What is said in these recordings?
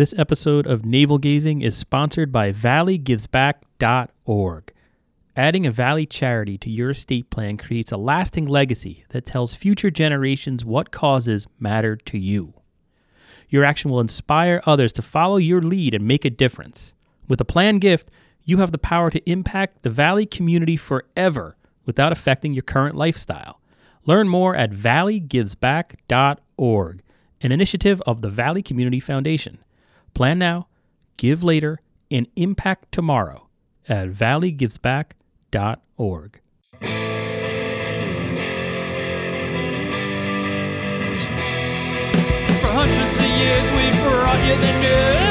This episode of Navel Gazing is sponsored by ValleyGivesBack.org. Adding a Valley charity to your estate plan creates a lasting legacy that tells future generations what causes matter to you. Your action will inspire others to follow your lead and make a difference. With a planned gift, you have the power to impact the Valley community forever without affecting your current lifestyle. Learn more at valleygivesback.org, an initiative of the Valley Community Foundation. Plan now, give later, and impact tomorrow at valleygivesback.org. For hundreds of years we've brought you the news.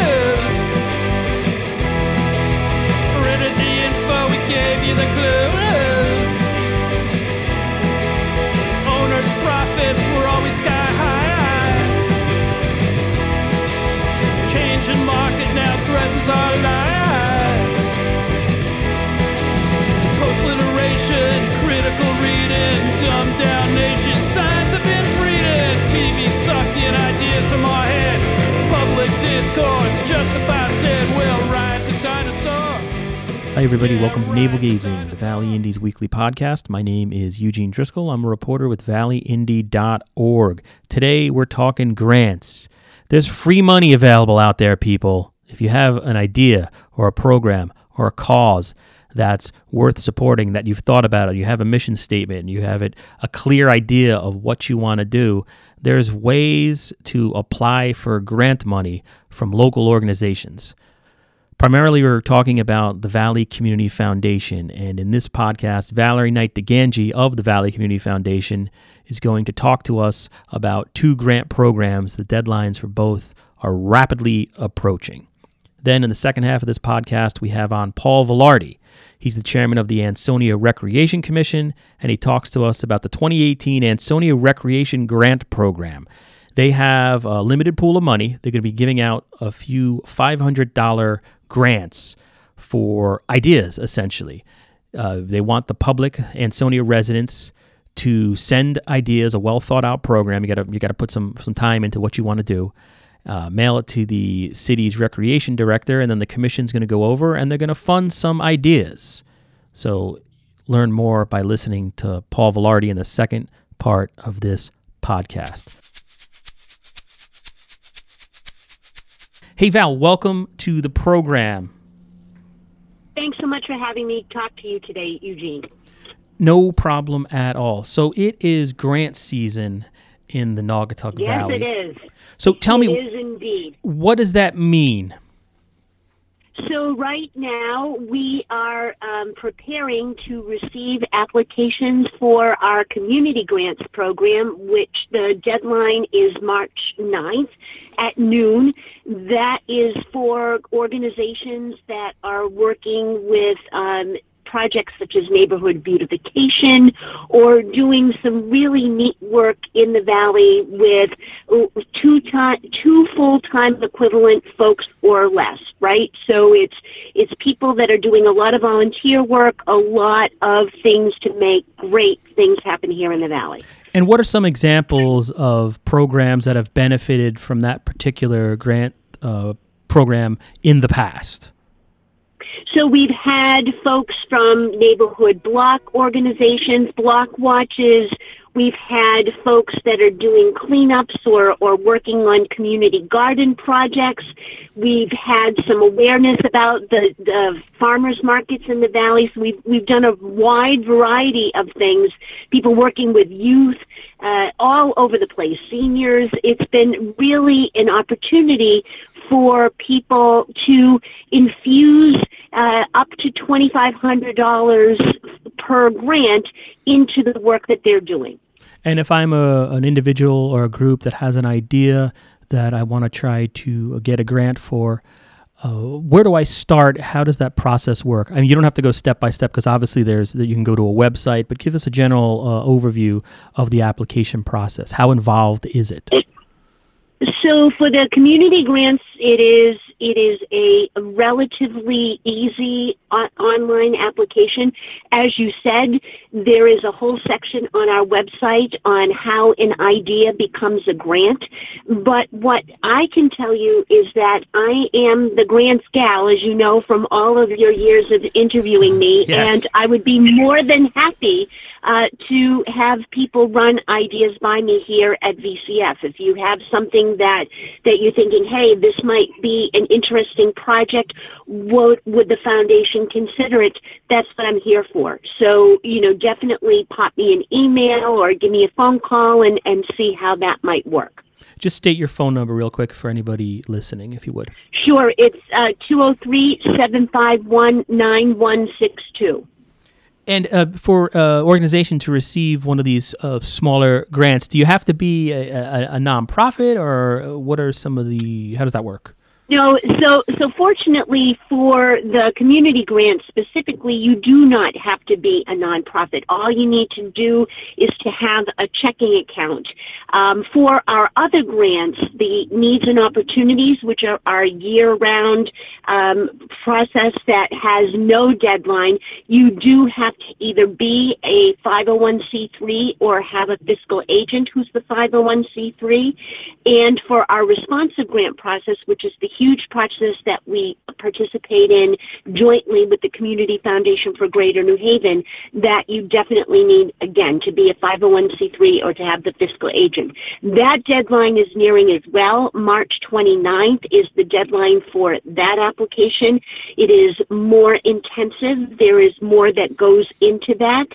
Discourse just about dead. We'll ride the dinosaur. Hi, everybody. Welcome to Navel Gazing, the Valley Indy's weekly podcast. My name is Eugene Driscoll. I'm a reporter with valleyindy.org. Today, we're talking grants. There's free money available out there, people. If you have an idea or a program or a cause that's worth supporting, that you've thought about it, you have a mission statement, you have it a clear idea of what you want to do, there's ways to apply for grant money from local organizations. Primarily, we're talking about the Valley Community Foundation. And in this podcast, Valerie Knight DiGangi of the Valley Community Foundation is going to talk to us about two grant programs. The deadlines for both are rapidly approaching. Then, in the second half of this podcast, we have on Paul Velarde. He's the chairman of the Ansonia Recreation Commission, and he talks to us about the 2018 Ansonia Recreation Grant Program. They have a limited pool of money. They're going to be giving out a few $500 grants for ideas, essentially. Uh, they want the public Ansonia residents to send ideas, a well thought out program. You got to you got to put some some time into what you want to do. Uh, mail it to the city's recreation director, and then the commission's going to go over and they're going to fund some ideas. So, learn more by listening to Paul Velarde in the second part of this podcast. Hey, Val, welcome to the program. Thanks so much for having me talk to you today, Eugene. No problem at all. So, it is grant season in the Naugatuck Yes, Valley. Yes, it is. So, tell It me, is indeed. what does that mean? So right now we are um, preparing to receive applications for our community grants program, which the deadline is March 9th at noon. That is for organizations that are working with um, projects such as neighborhood beautification or doing some really neat work in the valley with two time two full-time equivalent folks or less right so it's it's people that are doing a lot of volunteer work a lot of things to make great things happen here in the valley And what are some examples of programs that have benefited from that particular grant uh, program in the past? So we've had folks from neighborhood block organizations, block watches. We've had folks that are doing cleanups or, or working on community garden projects. We've had some awareness about the, the farmers markets in the valley. So we've, we've done a wide variety of things. People working with youth, uh, all over the place, seniors. It's been really an opportunity for people to infuse uh, up to $2,500 per grant into the work that they're doing. And if I'm a, an individual or a group that has an idea that I want to try to get a grant for, uh, where do I start? How does that process work? I mean, you don't have to go step by step because obviously there's that you can go to a website, but give us a general uh, overview of the application process. How involved is it? So for the community grants, it is It is a relatively easy online application. As you said, there is a whole section on our website on how an idea becomes a grant. But what I can tell you is that I am the grants gal, as you know from all of your years of interviewing me, Yes. and I would be more than happy uh, to have people run ideas by me here at VCF. If you have something that that you're thinking, hey, this might be an interesting project, what would the foundation consider it? That's what I'm here for. So you know, definitely pop me an email or give me a phone call and and see how that might work. Just state your phone number real quick for anybody listening, if you would. Sure, it's uh, 203 751 9162. And uh, for uh, organization to receive one of these uh, smaller grants, do you have to be a, a, a nonprofit, or what are some of the? How does that work? No, so so fortunately for the community grants specifically, you do not have to be a nonprofit. All you need to do is to have a checking account. Um, for our other grants, the needs and opportunities, which are our year-round um, process that has no deadline, you do have to either be a 501c3 or have a fiscal agent who's the 501c3. And for our responsive grant process, which is the huge process that we participate in jointly with the Community Foundation for Greater New Haven, that you definitely need, again, to be a 501c3 or to have the fiscal agent. That deadline is nearing as well. March 29th is the deadline for that application. It is more intensive. There is more that goes into that.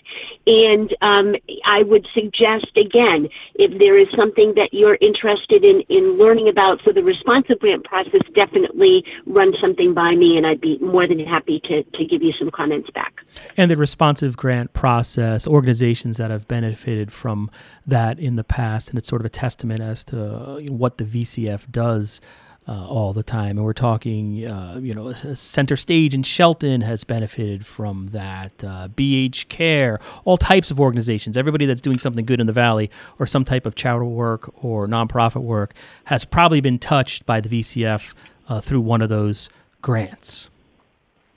And um, I would suggest, again, if there is something that you're interested in, in learning about for the responsive grant process, definitely run something by me and I'd be more than happy to, to give you some comments back. And the responsive grant process, organizations that have benefited from that in the past, and it's sort of a testament as to uh, what the VCF does. Uh, all the time, and we're talking, uh, you know, Center Stage in Shelton has benefited from that. Uh, BH Care, all types of organizations, everybody that's doing something good in the valley or some type of charitable work or nonprofit work has probably been touched by the VCF uh, through one of those grants.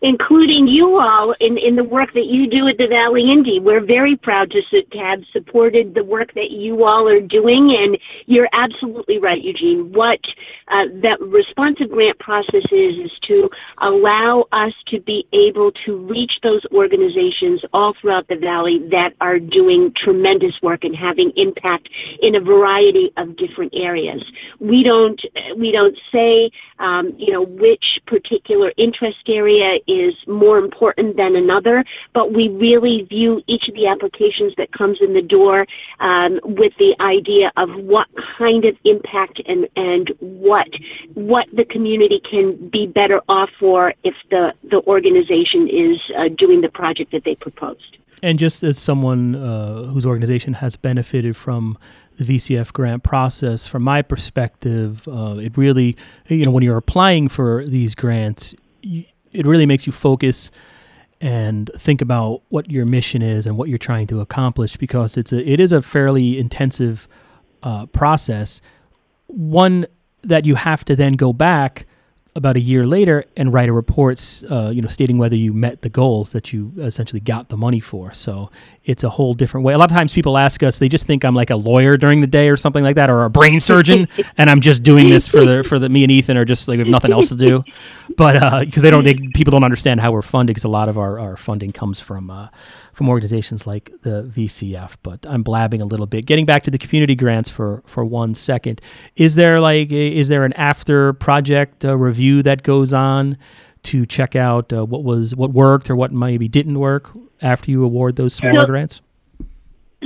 Including you all in, in the work that you do at the Valley Indy. We're very proud to have supported the work that you all are doing, and you're absolutely right, Eugene. What uh, that responsive grant process is is to allow us to be able to reach those organizations all throughout the valley that are doing tremendous work and having impact in a variety of different areas. We don't we don't say um, you know which particular interest area is more important than another, but we really view each of the applications that comes in the door um, with the idea of what kind of impact and and what what the community can be better off for if the the organization is uh, doing the project that they proposed. And just as someone uh, whose organization has benefited from the VCF grant process, from my perspective, uh, it really, you know, when you're applying for these grants, y it really makes you focus and think about what your mission is and what you're trying to accomplish because it's a it is a fairly intensive uh, process. One that you have to then go back about a year later and write a report, uh, you know, stating whether you met the goals that you essentially got the money for. So it's a whole different way. A lot of times people ask us, they just think I'm like a lawyer during the day or something like that, or a brain surgeon, and I'm just doing this for the for the me and Ethan are just like we have nothing else to do. But because they don't, they, people don't understand how we're funded because a lot of our, our funding comes from uh, from organizations like the VCF. But I'm blabbing a little bit. Getting back to the community grants for for one second, is there like is there an after project uh, review that goes on to check out uh, what was what worked or what maybe didn't work after you award those smaller grants?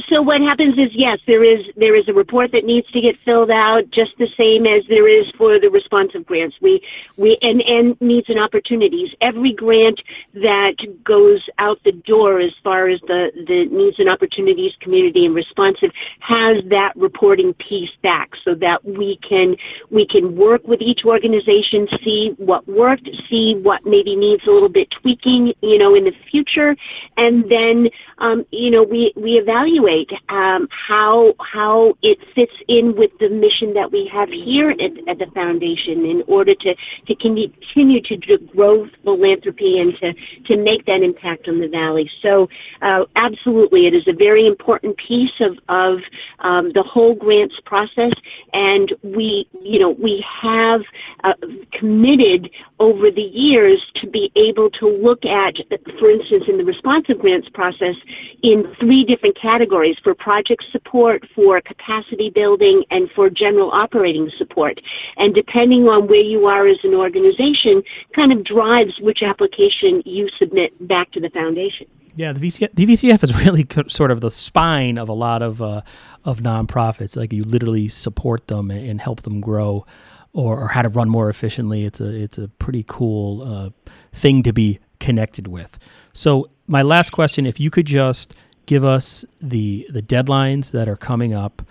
So what happens is yes, there is there is a report that needs to get filled out, just the same as there is for the responsive grants. We we and and needs and opportunities. Every grant that goes out the door, as far as the the needs and opportunities community and responsive, has that reporting piece back, so that we can we can work with each organization, see what worked, see what maybe needs a little bit tweaking, you know, in the future, and then um, you know we we evaluate evaluate um, how how it fits in with the mission that we have here at, at the foundation in order to to continue to grow philanthropy and to to make that impact on the valley. So uh, absolutely, it is a very important piece of of um, the whole grants process, and we you know we have uh, committed over the years to be able to look at, for instance, in the responsive grants process, in three different categories for project support, for capacity building, and for general operating support. And depending on where you are as an organization, kind of drives which application you submit back to the foundation. Yeah, the VCF, DVCF is really sort of the spine of a lot of uh, of nonprofits. Like you literally support them and help them grow or, or how to run more efficiently. It's a it's a pretty cool uh, thing to be connected with. So my last question, if you could just give us the the deadlines that are coming up,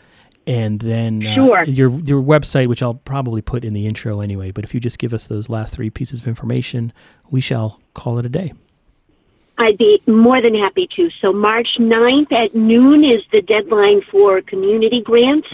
and then uh, sure. your your website, which I'll probably put in the intro anyway. But if you just give us those last three pieces of information, we shall call it a day. I'd be more than happy to. So March 9th at noon is the deadline for community grants.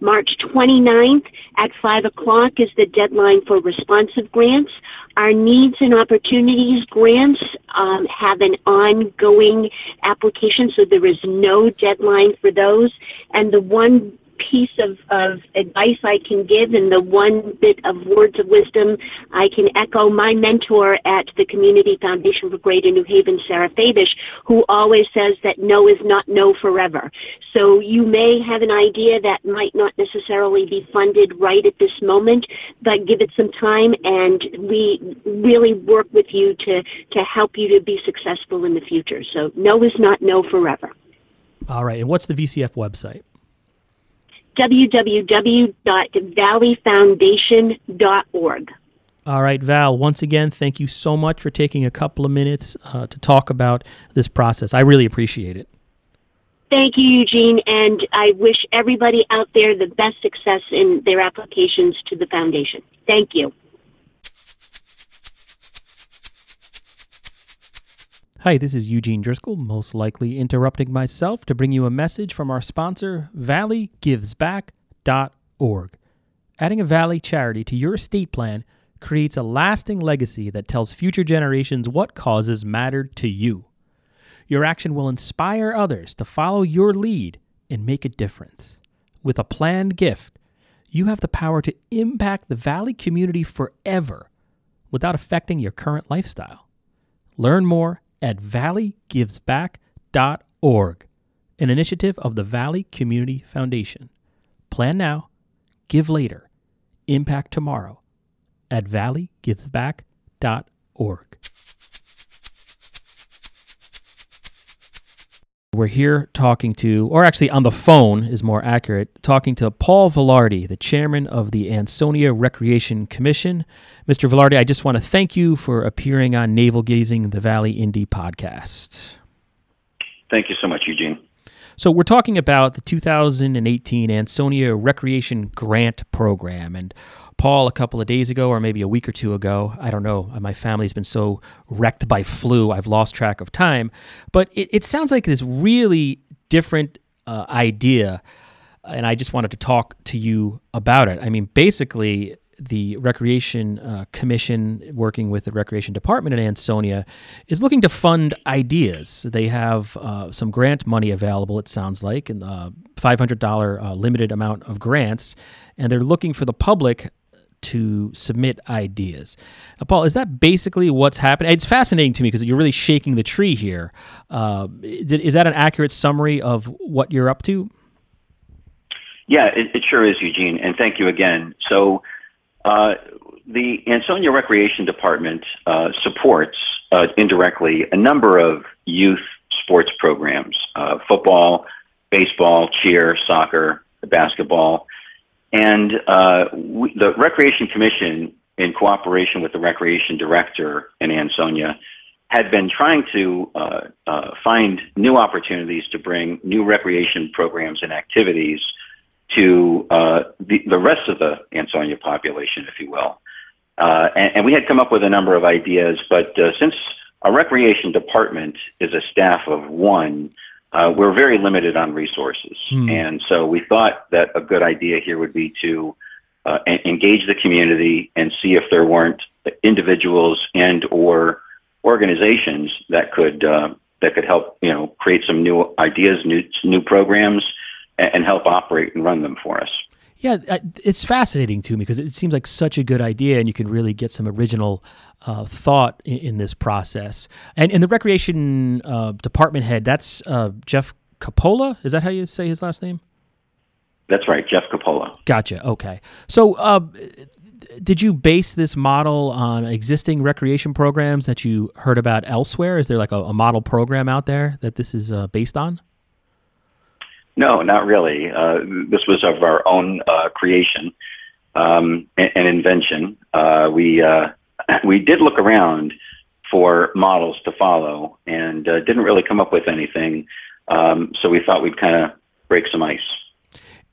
March 29th at 5 o'clock is the deadline for responsive grants. Our needs and opportunities grants um, have an ongoing application, so there is no deadline for those. And the one piece of, of advice I can give and the one bit of words of wisdom I can echo my mentor at the Community Foundation for Greater New Haven, Sarah Fabish, who always says that no is not no forever. So you may have an idea that might not necessarily be funded right at this moment, but give it some time and we really work with you to, to help you to be successful in the future. So no is not no forever. All right. And what's the VCF website? www.valleyfoundation.org. All right, Val, once again, thank you so much for taking a couple of minutes uh, to talk about this process. I really appreciate it. Thank you, Eugene, and I wish everybody out there the best success in their applications to the foundation. Thank you. Hi, this is Eugene Driscoll, most likely interrupting myself to bring you a message from our sponsor, ValleyGivesBack.org. Adding a Valley charity to your estate plan creates a lasting legacy that tells future generations what causes mattered to you. Your action will inspire others to follow your lead and make a difference. With a planned gift, you have the power to impact the Valley community forever without affecting your current lifestyle. Learn more at valleygivesback.org, an initiative of the Valley Community Foundation. Plan now, give later, impact tomorrow at valleygivesback.org. We're here talking to, or actually on the phone is more accurate, talking to Paul Velarde, the chairman of the Ansonia Recreation Commission. Mr. Velarde, I just want to thank you for appearing on Navel Gazing, the Valley Indy podcast. Thank you so much, Eugene. So, we're talking about the 2018 Ansonia Recreation Grant Program. And Paul a couple of days ago, or maybe a week or two ago. I don't know. My family's been so wrecked by flu, I've lost track of time. But it, it sounds like this really different uh, idea. And I just wanted to talk to you about it. I mean, basically, the Recreation uh, Commission, working with the Recreation Department at Ansonia, is looking to fund ideas. They have uh, some grant money available, it sounds like, and uh, $500 uh, limited amount of grants, and they're looking for the public to submit ideas. Now, Paul, is that basically what's happening? It's fascinating to me because you're really shaking the tree here. Uh, is that an accurate summary of what you're up to? Yeah, it, it sure is, Eugene, and thank you again. So, uh, the Ansonia Recreation Department uh, supports uh, indirectly a number of youth sports programs uh, football, baseball, cheer, soccer, basketball. And uh, we, the Recreation Commission, in cooperation with the Recreation Director in Ansonia, had been trying to uh, uh, find new opportunities to bring new recreation programs and activities to uh, the, the rest of the Ansonia population, if you will. Uh, and, and, we had come up with a number of ideas, but uh, since our recreation department is a staff of one, uh, we're very limited on resources. Hmm. And so we thought that a good idea here would be to uh, en- engage the community and see if there weren't individuals and or organizations that could uh, that could help you know create some new ideas, new new programs, and, help operate and run them for us. Yeah, it's fascinating to me because it seems like such a good idea, and you can really get some original uh, thought in, in this process. And and the recreation uh, department head, that's uh, Jeff Capola. Is that how you say his last name? That's right, Jeff Capola. Gotcha. Okay. So, uh, did you base this model on existing recreation programs that you heard about elsewhere? Is there like a, a model program out there that this is uh, based on? No, not really. Uh, this was of our own uh, creation um, and, invention. Uh, we uh, we did look around for models to follow and uh, didn't really come up with anything. Um, so we thought we'd kind of break some ice.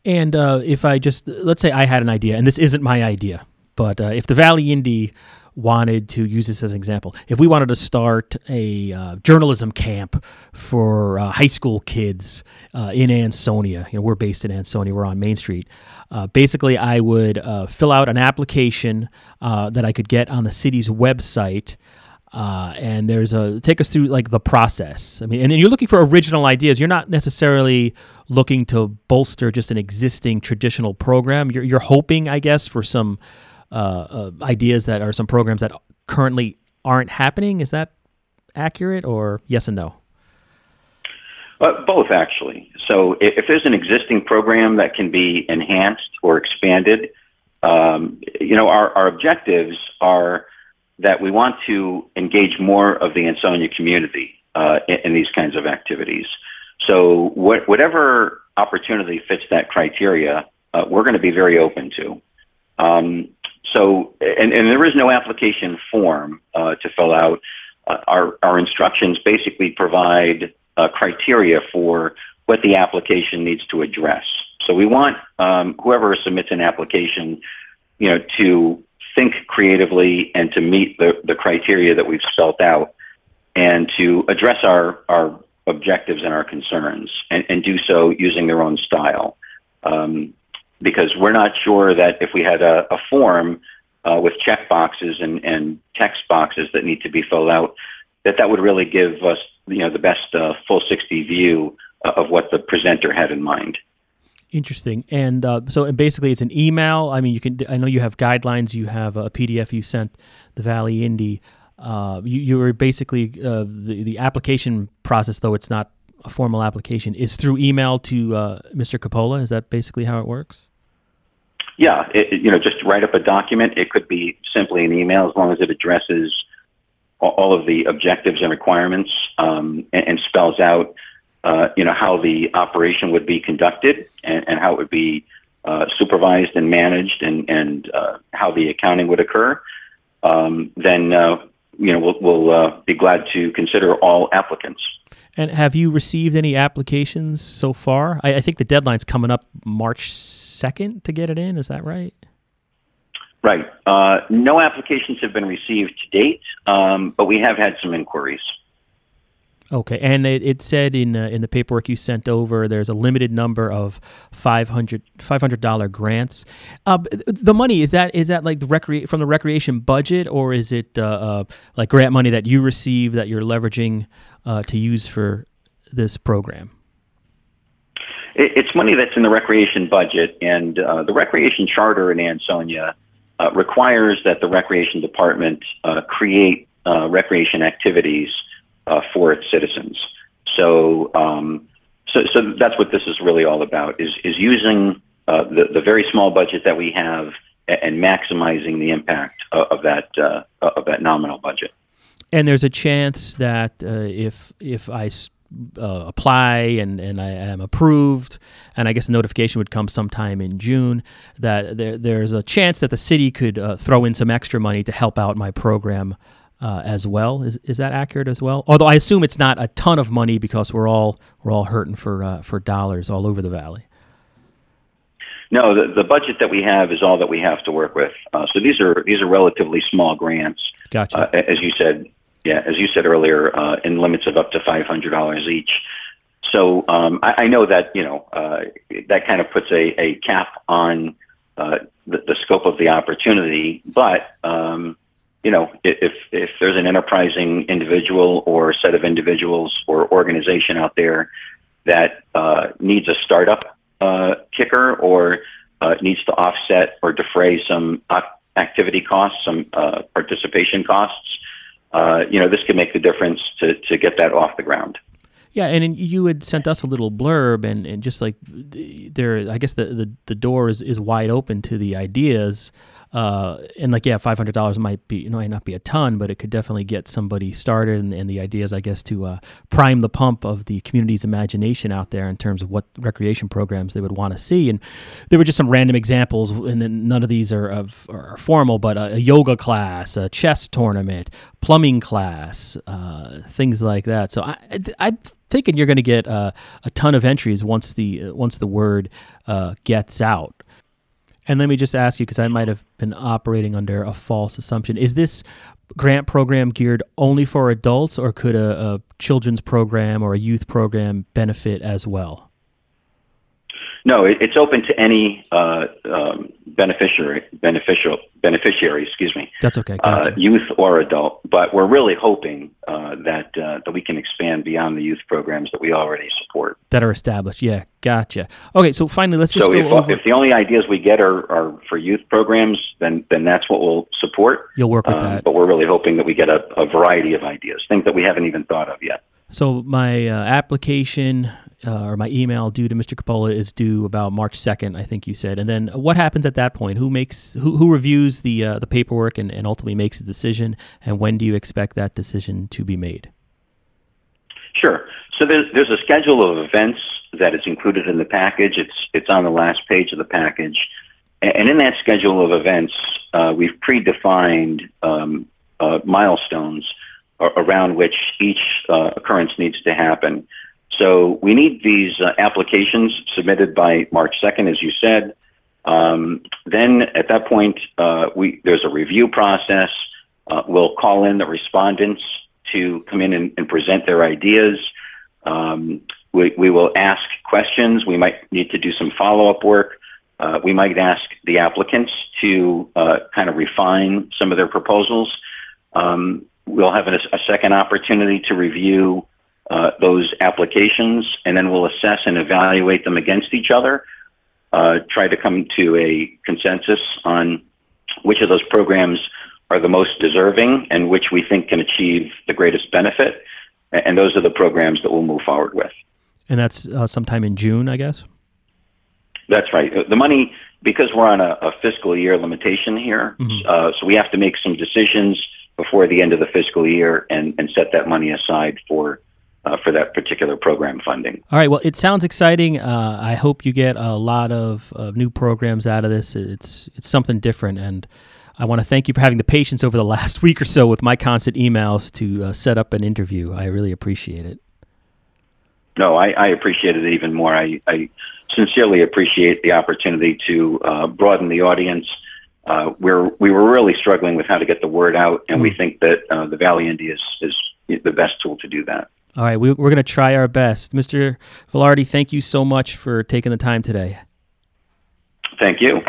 And uh, if I just let's say I had an idea, and this isn't my idea, but if the Valley Indy wanted to use this as an example, if we wanted to start a uh, journalism camp for uh, high school kids uh, in Ansonia, you know, we're based in Ansonia, we're on Main Street. Uh, basically, I would uh, fill out an application that I could get on the city's website. Uh, and there's a take us through like the process. I mean, and then you're looking for original ideas. You're not necessarily looking to bolster just an existing traditional program. You're you're hoping, I guess, for some uh, uh, ideas that are some programs that currently aren't happening. Is that accurate, or yes and no? Uh, both, actually. So if, if there's an existing program that can be enhanced or expanded, um, you know, our, our objectives are that we want to engage more of the Ansonia community uh, in, in, these kinds of activities. So what, whatever opportunity fits that criteria, uh, we're going to be very open to. Um, so, and, and, there is no application form uh, to fill out. Uh, our, our instructions basically provide uh, criteria for what the application needs to address. So we want um, whoever submits an application, you know, to think creatively and to meet the, the criteria that we've spelt out and to address our, our objectives and our concerns and, and do so using their own style. Um, because we're not sure that if we had a, a form uh, with check boxes and, and text boxes that need to be filled out, that that would really give us you know the best uh, full 60 view uh, of what the presenter had in mind. Interesting. And uh, so, and basically, it's an email. I mean, you can. I know you have guidelines. You have a PDF you sent the Valley Indy. Uh, you, you basically uh, the the application process, though it's not a formal application, is through email to uh, Mr. Capola. Is that basically how it works? Yeah, it, you know, just write up a document. It could be simply an email as long as it addresses all of the objectives and requirements um, and, and, spells out, uh, you know, how the operation would be conducted and, and how it would be uh, supervised and managed and, and uh, how the accounting would occur, um, then, uh, you know, we'll, we'll uh, be glad to consider all applicants. And have you received any applications so far? I, I think the deadline's coming up March 2nd to get it in. Is that right? Right. Uh, no applications have been received to date, um, but we have had some inquiries. Okay, and it, it said in uh, in the paperwork you sent over, there's a limited number of 500 dollar grants. Uh, the money is that is that like the recre- from the recreation budget, or is it uh, uh like grant money that you receive that you're leveraging uh, to use for this program? It's money that's in the recreation budget, and uh, the recreation charter in Ansonia uh, requires that the recreation department uh, create uh, recreation activities uh, for its citizens. So, um, so, so that's what this is really all about: is is using the the very small budget that we have and maximizing the impact of that uh, of that nominal budget. And there's a chance that if if I uh, apply and, and I am approved, and I guess a notification would come sometime in June that there, there's a chance that the city could uh, throw in some extra money to help out my program uh, as well. Is is that accurate as well? Although I assume it's not a ton of money because we're all we're all hurting for uh, for dollars all over the valley. No, the, the budget that we have is all that we have to work with. Uh, so these are these are relatively small grants. Gotcha. Uh, as you said, yeah, as you said earlier, uh, in limits of up to $500 each. so um, I, I, know that you know uh, that kind of puts a, a cap on uh, the, the, scope of the opportunity. But um, you know, if if there's an enterprising individual or set of individuals or organization out there that uh, needs a startup uh, kicker or uh, needs to offset or defray some activity costs, some participation costs, Uh, you know, this could make the difference to to get that off the ground. Yeah, and you had sent us a little blurb, and, and just like there, I guess the, the, the door is, is wide open to the ideas uh, and like yeah, five hundred dollars might be you know might not be a ton, but it could definitely get somebody started. And, and the idea is, I guess, to uh, prime the pump of the community's imagination out there in terms of what recreation programs they would want to see. And there were just some random examples, and then none of these are of are formal, but a, a yoga class, a chess tournament, plumbing class, uh, things like that. So I, I thinking you're going to get uh, a ton of entries once the uh, once the word uh, gets out. And let me just ask you, because I might have been operating under a false assumption: is this grant program geared only for adults, or could a, a children's program or a youth program benefit as well? No, it, it's open to any uh, um, beneficiary, beneficial beneficiary. Excuse me. That's okay. Uh, gotcha. Uh, youth or adult, but we're really hoping uh, that uh, that we can expand beyond the youth programs that we already support that are established. Yeah, gotcha. Okay, so finally, let's just so go if, over. if the only ideas we get are, are for youth programs, then then that's what we'll support. You'll work with um, that. But we're really hoping that we get a, a variety of ideas, things that we haven't even thought of yet. So my uh, application uh, or my email due to Mr. Coppola is due about March second, I think you said. And then what happens at that point? Who makes who, who reviews the uh, the paperwork and, and ultimately makes a decision? And when do you expect that decision to be made? Sure. So there's there's a schedule of events that is included in the package. It's it's on the last page of the package, and in that schedule of events, uh, we've predefined um, uh, milestones around which each uh, occurrence needs to happen. So we need these uh, applications submitted by March 2nd, as you said. Um, then at that point, uh, we, there's a review process. Uh, we'll call in the respondents to come in and, and present their ideas. Um, we, we, will ask questions. We might need to do some follow-up work. Uh, we might ask the applicants to uh, kind of refine some of their proposals. Um, we'll have a, a second opportunity to review uh, those applications, and then we'll assess and evaluate them against each other. Uh, try to come to a consensus on which of those programs are the most deserving and which we think can achieve the greatest benefit. And those are the programs that we'll move forward with. And that's uh, sometime in June, I guess? That's right. The money, because we're on a, a fiscal year limitation here, mm-hmm. uh, so we have to make some decisions before the end of the fiscal year and, and set that money aside for uh, for that particular program funding. All right. Well, it sounds exciting. Uh, I hope you get a lot of, of new programs out of this. It's it's something different, and I want to thank you for having the patience over the last week or so with my constant emails to uh, set up an interview. I really appreciate it. No, I, I appreciate it even more. I, I sincerely appreciate the opportunity to uh, broaden the audience. Uh, we're we were really struggling with how to get the word out, and we think that uh, the Valley Indy is is the best tool to do that. All right, we, are going to try our best. Mr. Velarde, thank you so much for taking the time today. Thank you.